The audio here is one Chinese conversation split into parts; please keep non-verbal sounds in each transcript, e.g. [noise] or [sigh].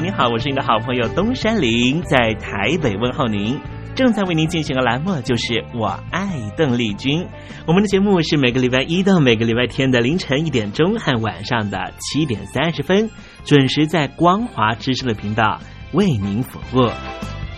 您好，我是您的好朋友东山林，在台北问候您。正在为您进行的栏目就是我爱邓丽君。我们的节目是每个礼拜一到每个礼拜天的凌晨一点钟和晚上的七点三十分，准时在光华之声的频道为您服务。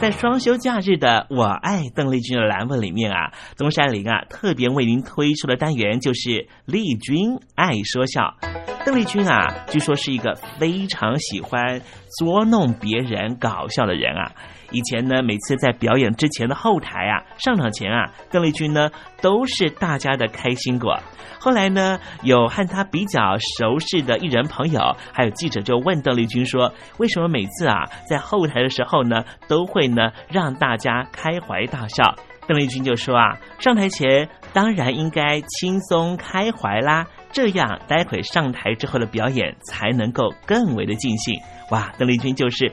在双休假日的“我爱邓丽君”的栏目里面啊，东山林啊特别为您推出的单元就是“丽君爱说笑”。邓丽君啊，据说是一个非常喜欢捉弄别人、搞笑的人啊。以前呢，每次在表演之前的后台啊，上场前啊，邓丽君呢都是大家的开心果。后来呢，有和他比较熟识的艺人朋友，还有记者就问邓丽君说：“为什么每次啊在后台的时候呢，都会呢让大家开怀大笑？”邓丽君就说：“啊，上台前当然应该轻松开怀啦，这样待会上台之后的表演才能够更为的尽兴。”哇，邓丽君就是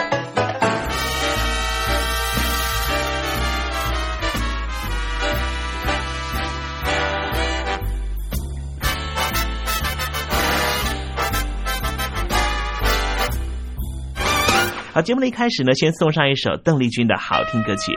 节目的一开始呢，先送上一首邓丽君的好听歌曲。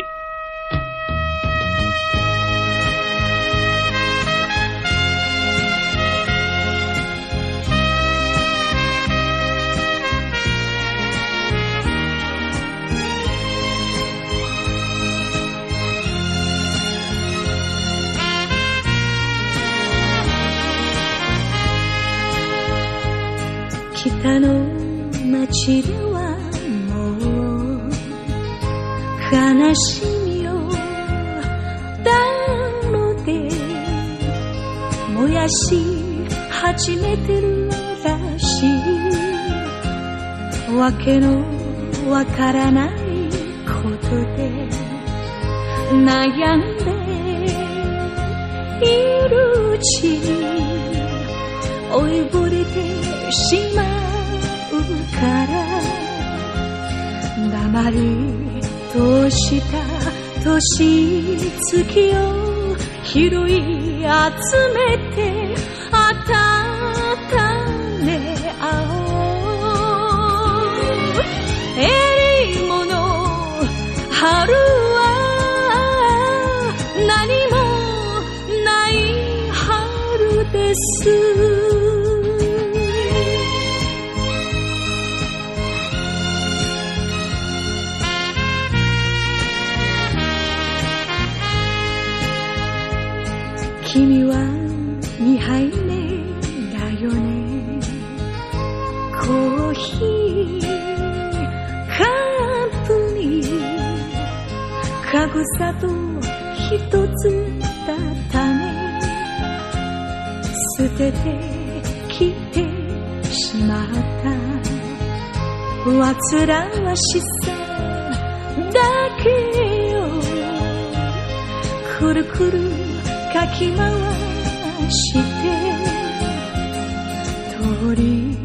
北の街で悲しみを暖炉で燃やし始めてるらしいわけのわからないことで悩んでいるうちに追いぼれてしまうから黙りとした年月を拾い集めて温め合おうえりもの春は何もない春ですさだけよ。くるくるかき回して通り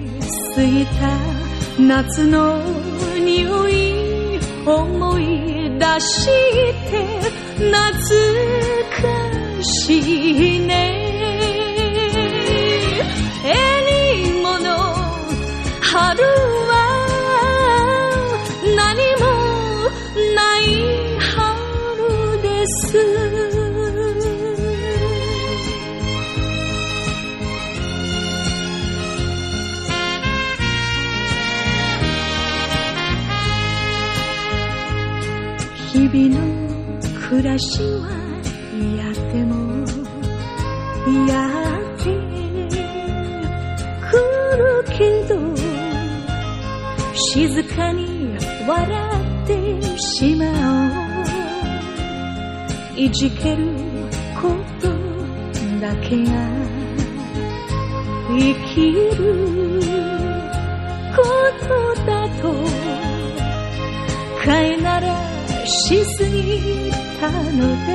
過ぎた夏の匂い思い出して懐らしはやってもやってくるけど静かに笑ってしまおう。いじけることだけが生きることだとかえならしすぎ。たので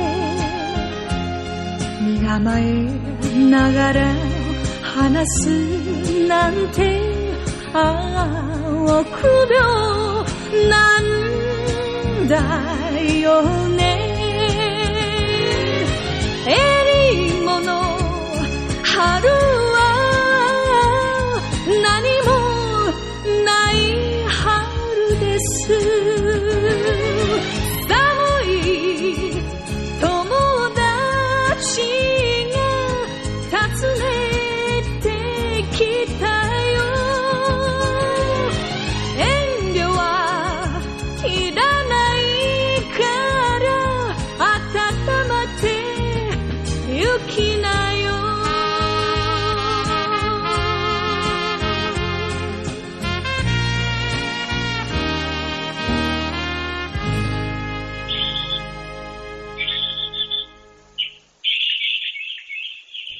身構えながら話すなんてああ臆病なんだよね。えりもの春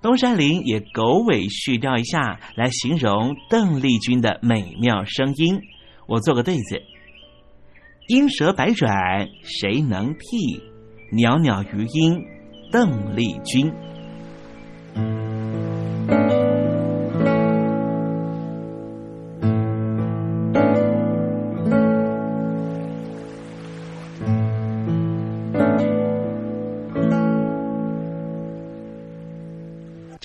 东山林也狗尾续貂一下，来形容邓丽君的美妙声音。我做个对子：莺舌百转谁能替？袅袅余音邓丽君。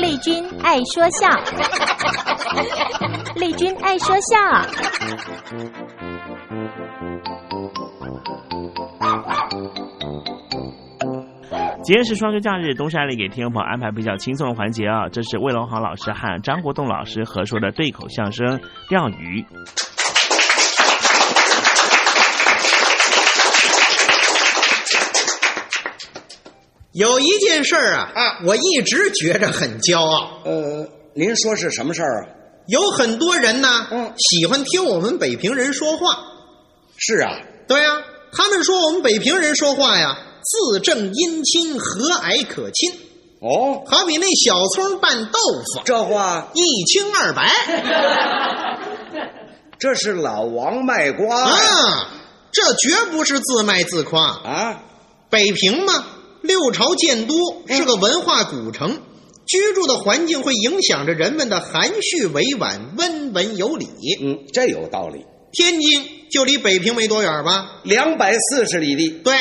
丽君爱说笑，[laughs] 丽君爱说笑。今天是双休假日，东山里给听众朋友安排比较轻松的环节啊，这是魏龙豪老师和张国栋老师合说的对口相声《钓鱼》。有一件事儿啊，啊，我一直觉着很骄傲。呃，您说是什么事儿啊？有很多人呢，嗯，喜欢听我们北平人说话。是啊，对呀、他们说我们北平人说话呀，字正音清，和蔼可亲。哦，好比那小葱拌豆腐，这话一清二白 [laughs] 这是老王卖瓜啊！这绝不是自卖自夸啊！北平嘛，六朝建都，是个文化古城，居住的环境会影响着人们的含蓄委婉、温文有礼。嗯，这有道理。天津就离北平没多远吧？两百四十里地，对，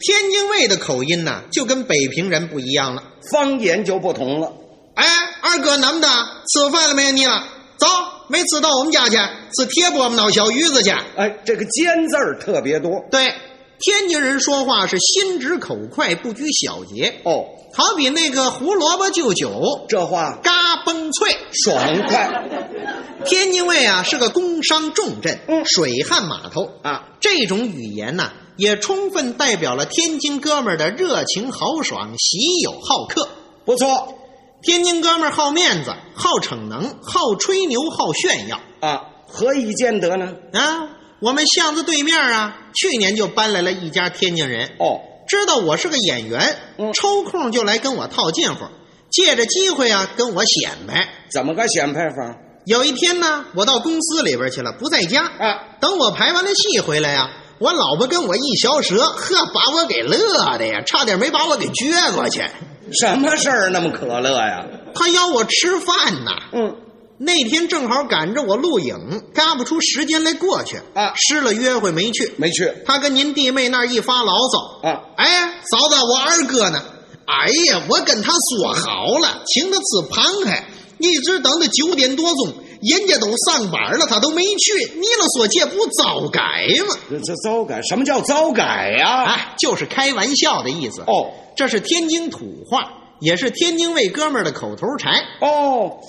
天津卫的口音呐，就跟北平人不一样了。方言就不同了。哎，二哥，那么的，吃饭了没有你了？走，没吃到我们家去，吃铁饽饽闹小鱼子去。哎，这个“尖”字儿特别多。对，天津人说话是心直口快，不拘小节。哦，好比那个胡萝卜就酒，这话嘎嘣脆，爽快。[laughs] 天津卫啊是个工商重镇，嗯水旱码头啊，这种语言呐、也充分代表了天津哥们儿的热情豪爽、喜友好客。不错天津哥们儿好面子、好逞能、好吹牛、好炫耀啊，何以见得呢？啊！我们巷子对面啊，去年就搬来了一家天津人，哦，知道我是个演员，嗯抽空就来跟我套近乎，借着机会啊跟我显摆。怎么个显摆法有一天呢，我到公司里边去了，不在家啊？等我排完了戏回来呀、我老婆跟我一嚼舌，呵，把我给乐的呀，差点没把我给撅过去。什么事儿那么可乐呀？他邀我吃饭呐，嗯，那天正好赶着我录影，嘎不出时间来过去啊失了约会没去。没去他跟您弟妹那儿一发牢骚啊，哎，嫂子，我二哥呢？哎呀，我跟他说好了，请他吃螃蟹，一直等到九点多钟，人家都上班了，他都没去。你了说这不糟改吗？这这糟改？什么叫糟改呀？哎，就是开玩笑的意思。哦这是天津土话，也是天津卫哥们儿的口头禅。哦，不，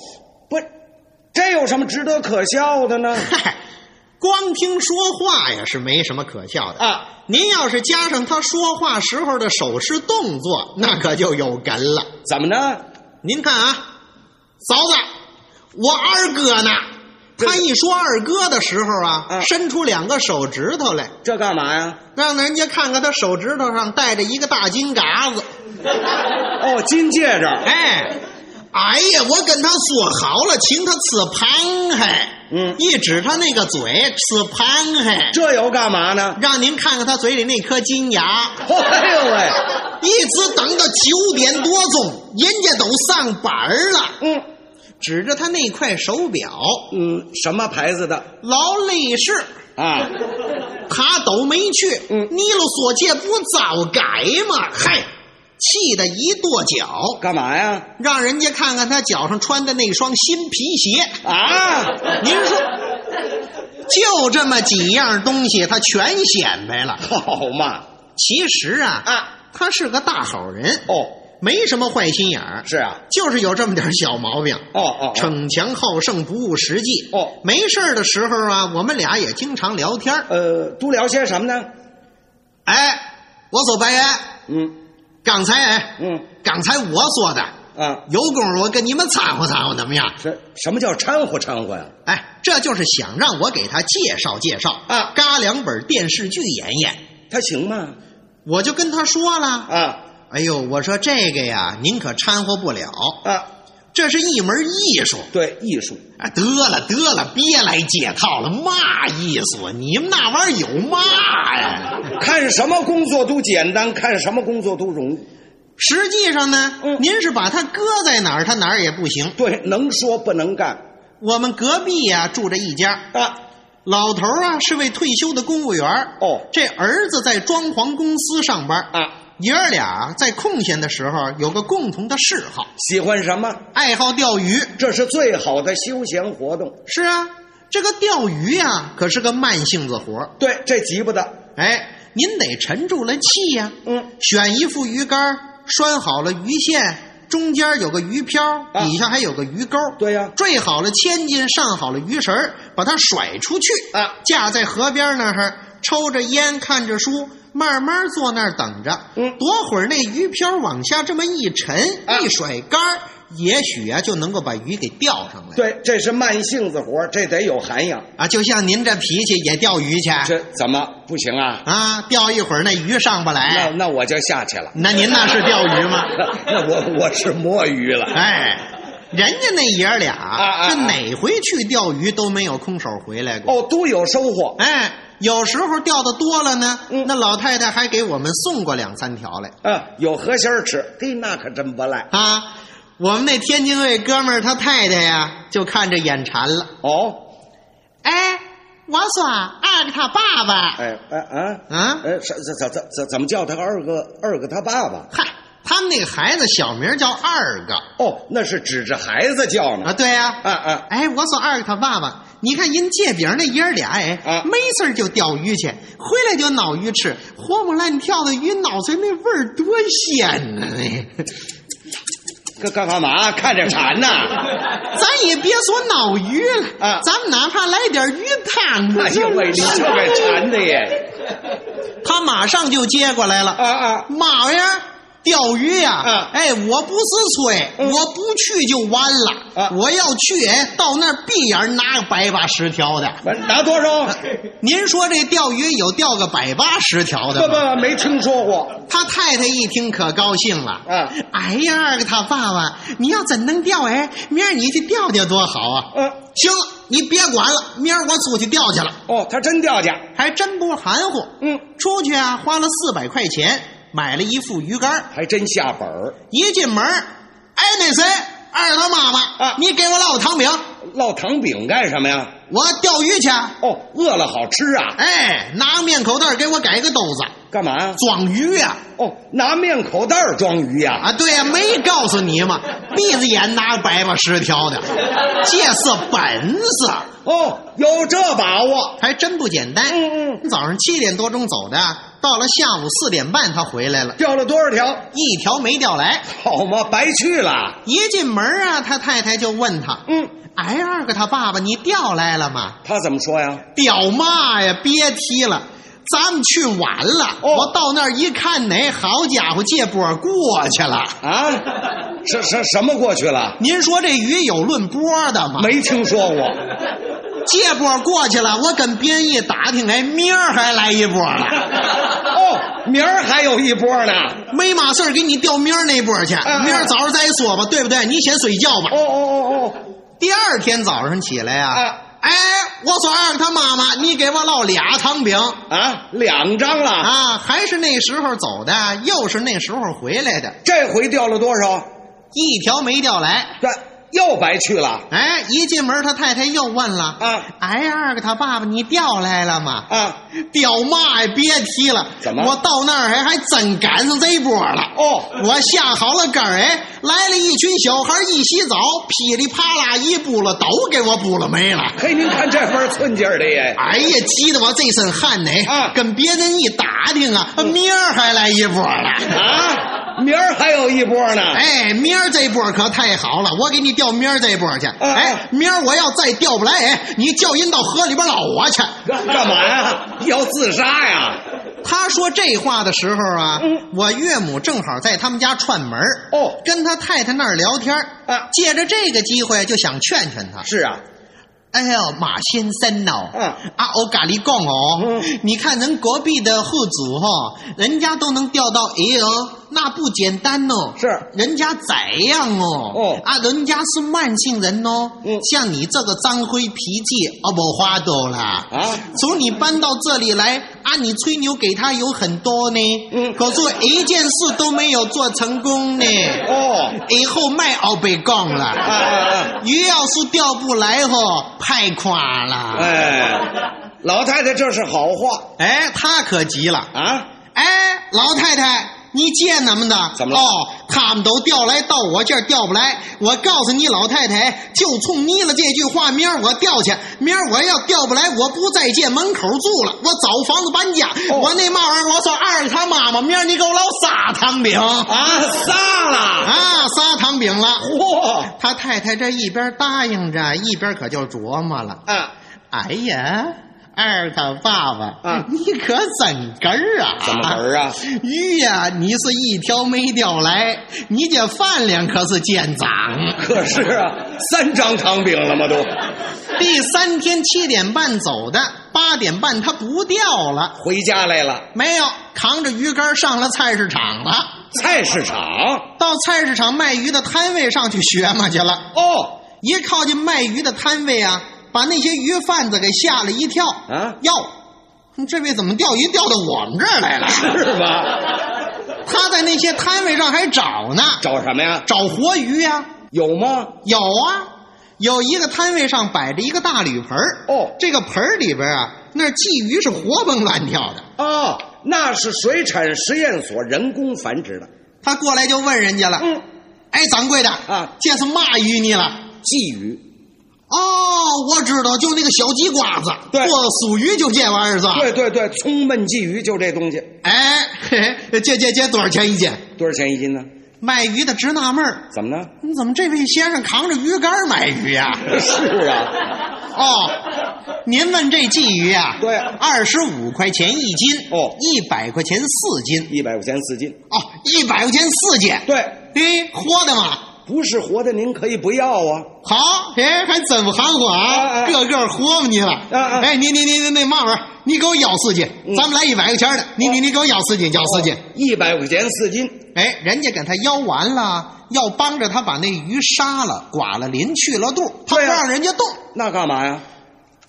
这有什么值得可笑的呢？嗨，[laughs] 光听说话呀是没什么可笑的啊。您要是加上他说话时候的手势动作，那可就有哏了。怎么着？您看啊，嫂子，我二哥呢？他一说二哥的时候啊，啊伸出两个手指头来，这干嘛呀？让人家看看他手指头上戴着一个大金嘎子。[laughs] 哦，金戒指。哎，哎呀，我跟他说好了，请他吃螃蟹。嗯一指他那个嘴，吃螃蟹。这又干嘛呢？让您看看他嘴里那颗金牙。哎呦喂！一直等到九点多钟，人家都上班了。嗯指着他那块手表，嗯，什么牌子的劳力士，啊？他都没去。嗯你了说这不早改吗？嗨，气得一跺脚，干嘛呀？让人家看看他脚上穿的那双新皮鞋。啊？您说，就这么几样东西，他全显摆了。好嘛？其实啊，啊，他是个大好人，哦，没什么坏心眼儿，是啊，就是有这么点小毛病。哦哦，哦逞强好胜，不务实际。哦没事儿的时候啊，我们俩也经常聊天儿。呃，都聊些什么呢？哎，我走白爷，嗯刚才哎，嗯刚才我说的，啊，有功夫我跟你们掺和掺和，怎么样？什什么叫掺和掺和呀？哎，这就是想让我给他介绍介绍啊嘎两本电视剧演演。他行吗？我就跟他说了，啊哎呦，我说这个呀，您可掺和不了，啊，这是一门艺术。对，艺术。啊，得了得了，别来解套了，嘛艺术？你们那玩意儿有嘛呀？看什么工作都简单，看什么工作都容易。实际上呢，嗯您是把它搁在哪儿，它哪儿也不行。对，能说不能干。我们隔壁呀、住着一家啊，老头啊是位退休的公务员儿哦，这儿子在装潢公司上班啊，爷儿俩在空闲的时候有个共同的嗜好，喜欢什么？爱好钓鱼。这是最好的休闲活动。是啊，这个钓鱼呀、可是个慢性子活儿对，这急不得。哎，您得沉住了气呀、嗯，选一副鱼竿，拴好了鱼线，中间有个鱼漂，啊底下还有个鱼钩。对呀坠好了千斤，上好了鱼绳把它甩出去啊，架在河边那儿，抽着烟，看着书，慢慢坐那儿等着。嗯多会儿那鱼漂往下这么一沉，啊一甩竿儿，也许啊就能够把鱼给钓上来。对，这是慢性子活，这得有涵养。啊，就像您这脾气也钓鱼去这怎么不行啊？啊？钓一会儿那鱼上不来，那我就下去了。那您那是钓鱼吗？[laughs] 那我我是摸鱼了。哎，人家那爷儿俩，啊这哪回去钓鱼都没有空手回来过。哦，都有收获。哎，有时候钓的多了呢，嗯那老太太还给我们送过两三条来啊，有河鲜儿吃，嘿，那可真不赖。啊。我们那天津卫哥们儿他太太呀，就看着眼馋了。哦，哎，我说二个他爸爸，哎哎啊啊哎，怎怎怎怎怎么叫他二个二个他爸爸？嗨，他们那个孩子小名叫二个哦，那是指着孩子叫呢。啊，对呀、啊啊，哎，我说二个他爸爸，你看人借饼那爷儿俩，哎，啊没事就钓鱼去，回来就闹鱼吃，活蹦乱跳的鱼闹出来那味儿多鲜呢！干干干嘛？看着馋呐？[laughs] 咱也别说闹鱼了啊咱们哪怕来点鱼汤，哎呦喂，你这个馋的耶！他马上就接过来了啊啊，妈呀！钓鱼呀、啊哎，我不是吹，嗯我不去就完了。啊我要去，哎，到那儿闭眼拿个百八十条的。完拿多少？您说这钓鱼有钓个百八十条的不吗？不，没听说过。他太太一听可高兴了。啊哎呀，二个他爸爸，你要真能钓，哎，明儿你去钓钓多好啊！嗯，行了，你别管了，明儿我出去钓去了。哦，他真钓去。还真不含糊。嗯，出去啊，花了四百块钱买了一副鱼竿。还真下本儿。一进门，哎，那谁，二他妈妈啊你给我烙糖饼，烙糖饼干什么呀？我钓鱼去。哦，饿了好吃啊？哎，拿面口袋给我改个兜子，干嘛呀？装鱼呀、哦，拿面口袋儿装鱼呀、啊！对呀、没告诉你吗？闭着眼拿百八十条的，这是本事，哦，有这把握。还真不简单。嗯嗯，早上七点多钟走的，到了下午四点半他回来了，钓了多少条？一条没钓来。好嘛，白去了。一进门啊，他太太就问他嗯，：“哎，二哥他爸爸，你钓来了吗他怎么说呀？？”钓嘛呀，别提了。咱们去晚了，哦我到那儿一看，哪好家伙，这波过去了。啊，什什什么过去了？您说这鱼有论波的吗？没听说过。这波过去了，我跟别人一打听，哎，明儿还来一波了。[laughs] 哦，明儿还有一波呢。没嘛事儿给你调明儿那波去，嗯明儿早上再说吧，对不对？你先睡觉吧。哦哦哦哦，第二天早上起来呀、啊哎，我说二他妈妈，你给我烙俩糖饼啊，两张了。啊，还是那时候走的，又是那时候回来的，这回钓了多少？一条没钓来。这又白去了哎，一进门，他太太又问了啊哎，二个他爸爸，你调来了吗？啊！调嘛呀，别提了，怎么我到那儿还还真赶上这波了。哦，我下好了杆儿，哎，来了一群小孩一洗澡，噼里啪啦一扑了，都给我扑了没了。嘿，您看这份寸劲儿的耶！哎呀，急得我这身汗呢！啊跟别人一打听啊，明儿还来一波了。啊，明儿还有一波呢。哎，明儿这波可太好了，我给你调明儿这波去。啊哎，明儿我要再调不来，哎，你叫人到河里边捞我去。干干嘛呀？要自杀呀？他说这话的时候啊，嗯我岳母正好在他们家串门儿哦跟他太太那儿聊天儿啊借着这个机会就想劝劝他。是啊，哎呦，马先生哦，嗯啊，我跟你讲哦，嗯你看人隔壁的户主哈、人家都能钓到鱼哦，那不简单哦。是人家怎样哦？哦啊，人家是慢性人哦。嗯像你这个张辉脾气，哦，不花多啦。啊从你搬到这里来，啊，你吹牛给他有很多呢，嗯，可是一件事都没有做成功呢。哦，以后卖熬被杠了。啊啊啊！鱼要是钓不来哈，太垮了。哎，老太太这是好话哎，他可急了。啊！哎，老太太，你见他们的？怎么了哦，他们都调来到我这儿调不来。我告诉你，老太太，就冲你了这句话，明儿我调去。明儿我要调不来，我不在这门口住了，我找房子搬家。哦我那嘛玩意儿，我说二他妈妈，明儿你给我捞仨糖饼啊，撒了！啊，仨糖饼了。嚯！他太太这一边答应着，一边可就琢磨了。啊，哎呀，二他爸爸，啊你可真根儿啊！怎么根儿啊？鱼呀、你是一条没钓来，你这饭量可是见长。可是啊，三张糖饼了吗？都第三天七点半走的，八点半他不钓了，回家来了。没有扛着鱼竿上了菜市场了，菜市场到菜市场卖鱼的摊位上去学嘛去了。哦，一靠近卖鱼的摊位啊，把那些鱼贩子给吓了一跳啊哟，这位怎么钓鱼钓到我们这儿来了？是吧？[laughs] 他在那些摊位上还找呢，找什么呀？找活鱼呀、有吗？有啊，有一个摊位上摆着一个大铝盆儿哦这个盆儿里边啊，那鲫鱼是活蹦乱跳的。哦，那是水产实验所人工繁殖的他过来就问人家了：“嗯，哎，掌柜的啊，这是嘛鱼你了鲫鱼。？”哦，我知道，就那个小鸡瓜子，对做酥鱼就这玩意儿是吧？对对对，葱焖鲫鱼就这东西，哎，嘿嘿这这这多少钱一斤？多少钱一斤呢？卖鱼的直纳闷儿，怎么呢？你怎么这位先生扛着鱼竿买鱼呀、[laughs] 是啊，哦，您问这鲫鱼啊？对二十五块钱一斤。哦一百块钱四斤。一百块钱四斤。哦，一百块钱四斤。对，哎，活的嘛。不是活的，您可以不要啊。好，哎，还真不含糊啊，个个活嘛你了。哎，你你你你那嘛玩意儿？你给我要四斤，嗯咱们来一百块钱的。你你你给我要四斤，要四斤。一百块钱四斤，哎，人家给他要完了，要帮着他把那鱼杀了，刮了鳞，去了肚，他不让人家动。那干嘛呀？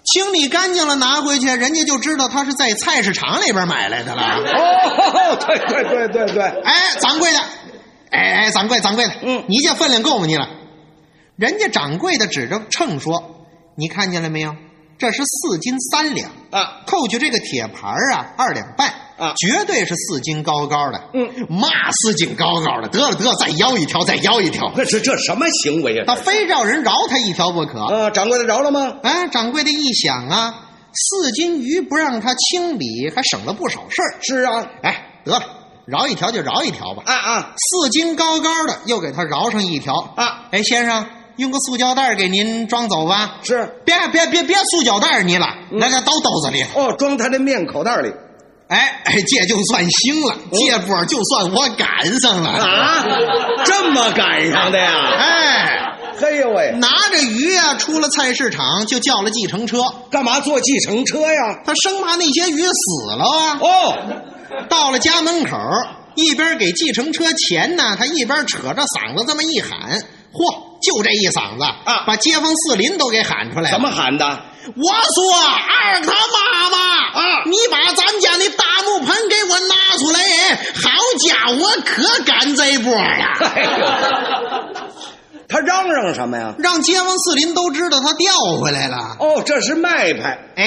清理干净了拿回去，人家就知道他是在菜市场里边买来的了。哦，对对对对对，哎，掌柜的，哎哎，掌柜掌柜的，嗯你这分量够吗？你了？人家掌柜的指着秤说：“你看见了没有？这是四斤三两啊，扣去这个铁盘儿啊，二两半啊绝对是四斤高高的。嗯，嘛四斤高高的？得了得了，再要一条，再要一条。这是这什么行为啊、他非让人饶他一条不可。啊，掌柜的饶了吗？啊，掌柜的一想啊，四斤鱼不让他清理，还省了不少事儿。是啊，哎，得了，饶一条就饶一条吧。啊啊四斤高高的，又给他饶上一条。啊，哎，先生，用个塑胶袋给您装走吧。是别别别别塑胶袋你了，来来倒兜子里。哦，装他的面口袋里哎哎，这就算行了，这波就算我赶上了。啊，这么赶上的呀？哎，嘿呦喂，拿着鱼呀、出了菜市场，就叫了计程车。干嘛坐计程车呀？他生怕那些鱼死了啊。哦，到了家门口，一边给计程车钱呢，他一边扯着嗓子这么一喊，嚯，就这一嗓子啊把街坊四邻都给喊出来了。怎么喊的？我说二他妈妈啊你把咱家那大木盆给我拿出来！好家伙，可赶这波了，[laughs] 他嚷嚷什么呀？让街坊四邻都知道他调回来了。哦，这是卖派哎，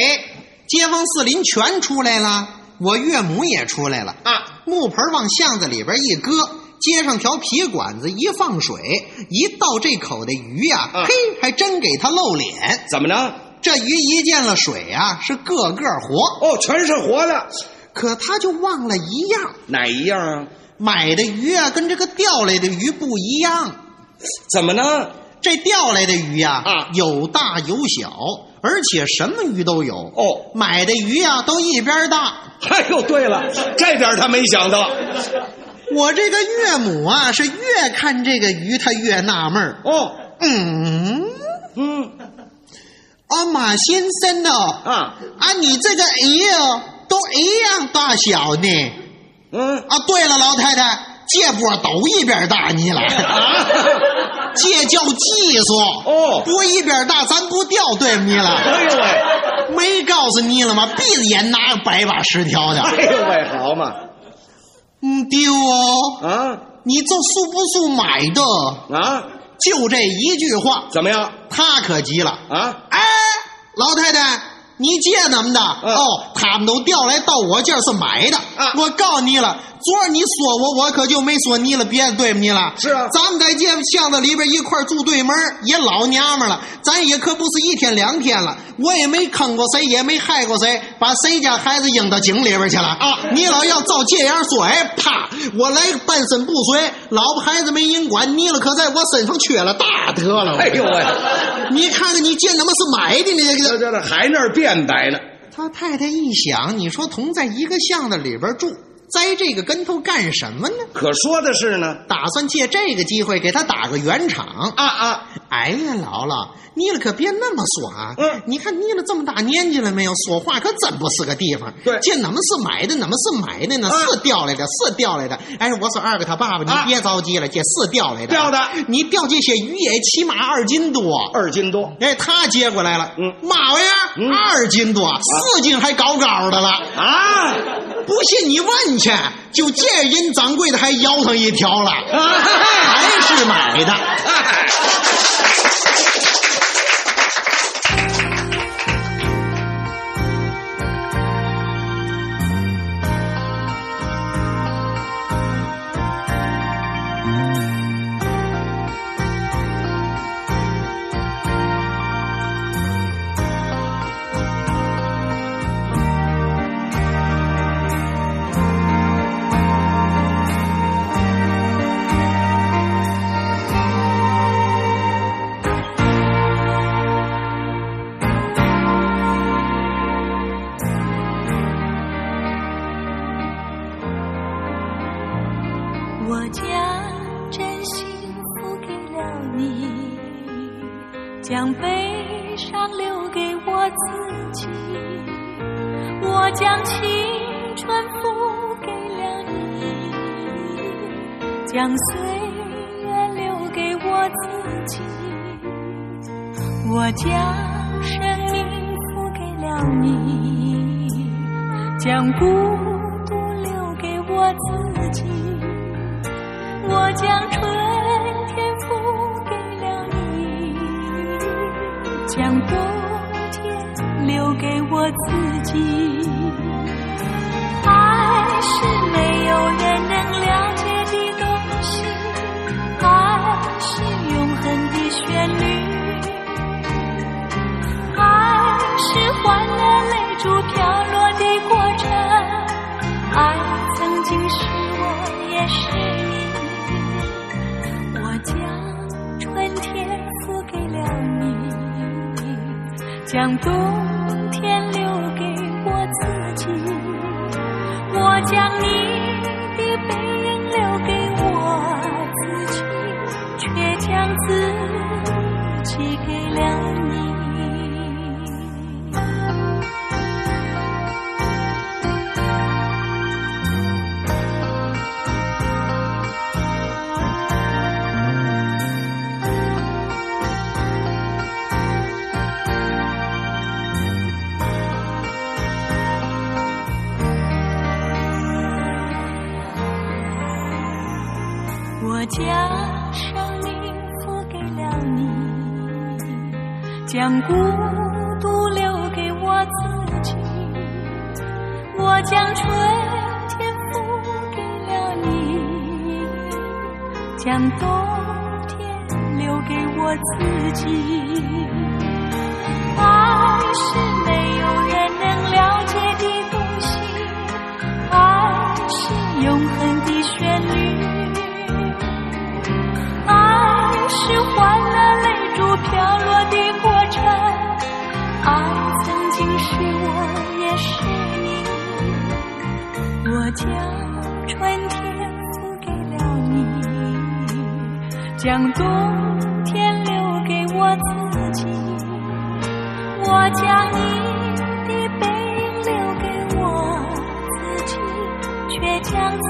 街坊四邻全出来了，我岳母也出来了。啊！木盆往巷子里边一搁，接上条皮管子一放水，一倒这口的鱼呀、啊嘿，还真给他露脸。怎么着？这鱼一见了水啊，是个个活。哦，全是活的，可他就忘了一样，哪一样啊？买的鱼啊跟这个钓来的鱼不一样。怎么呢？这钓来的鱼呀、啊有大有小，而且什么鱼都有。哦，买的鱼呀、都一边大。[laughs] 哎呦，对了，这点他没想到。我这个岳母啊，是越看这个鱼，他越纳闷儿哦，嗯，嗯啊，马先生哦，啊啊，你这个鱼哦，都一样大小呢。嗯啊，对了，老太太，这波都一边大你了，啊，[laughs] 这叫技术。哦不一边大，咱不掉对不你了。哎呦喂，没告诉你了吗？闭着眼拿个百把十条的。哎呦喂，好嘛！嗯，丢哦。啊，你这素不素买的？啊，就这一句话，怎么样？他可急了啊！哎，老太太，你借怎么的？嗯、哦，他们都调来到我这儿是买的。啊，我告诉你了。昨儿你说我，我可就没说你了，别对不你了。是啊，咱们在这巷子里边一块住对门，也老娘们了。咱也可不是一天两天了，我也没坑过谁，也没害过谁，把谁家孩子扔到井里边去了啊！你老要照这样说，哎，啪，我来个半身不遂，老婆孩子没人管，你了可在我身上缺了大德了。哎呦喂，你看看你见他妈是买的呢，这还那儿变白呢。他太太一想，你说同在一个巷子里边住。栽这个跟头干什么呢？可说的是呢，打算借这个机会给他打个圆场啊啊！哎呀，姥姥，你了可别那么说啊！嗯，你看你了这么大年纪了没有？说话可真不是个地方。对，这哪么是买的，哪么是买的呢？啊、是调来的，是调来的。哎，我说二哥他爸爸，你别着急了，这是调来的。调的，你调这些鱼也起码二斤多，二斤多。哎，他接过来了，嗯，嘛玩意二斤多，四斤还高高的了啊！不信你问去，就这人掌柜的还腰上一条了，还是买的。我孤独留给我自己。我将春天付给了你，将冬天留给我自己。爱是没有人能了解的东西，爱是永恒的旋律，爱是欢乐泪珠飘将冬天留给我自己。我将你将将春天付给了你，将冬天留给我自己。我将你的背影留给我自己，却将自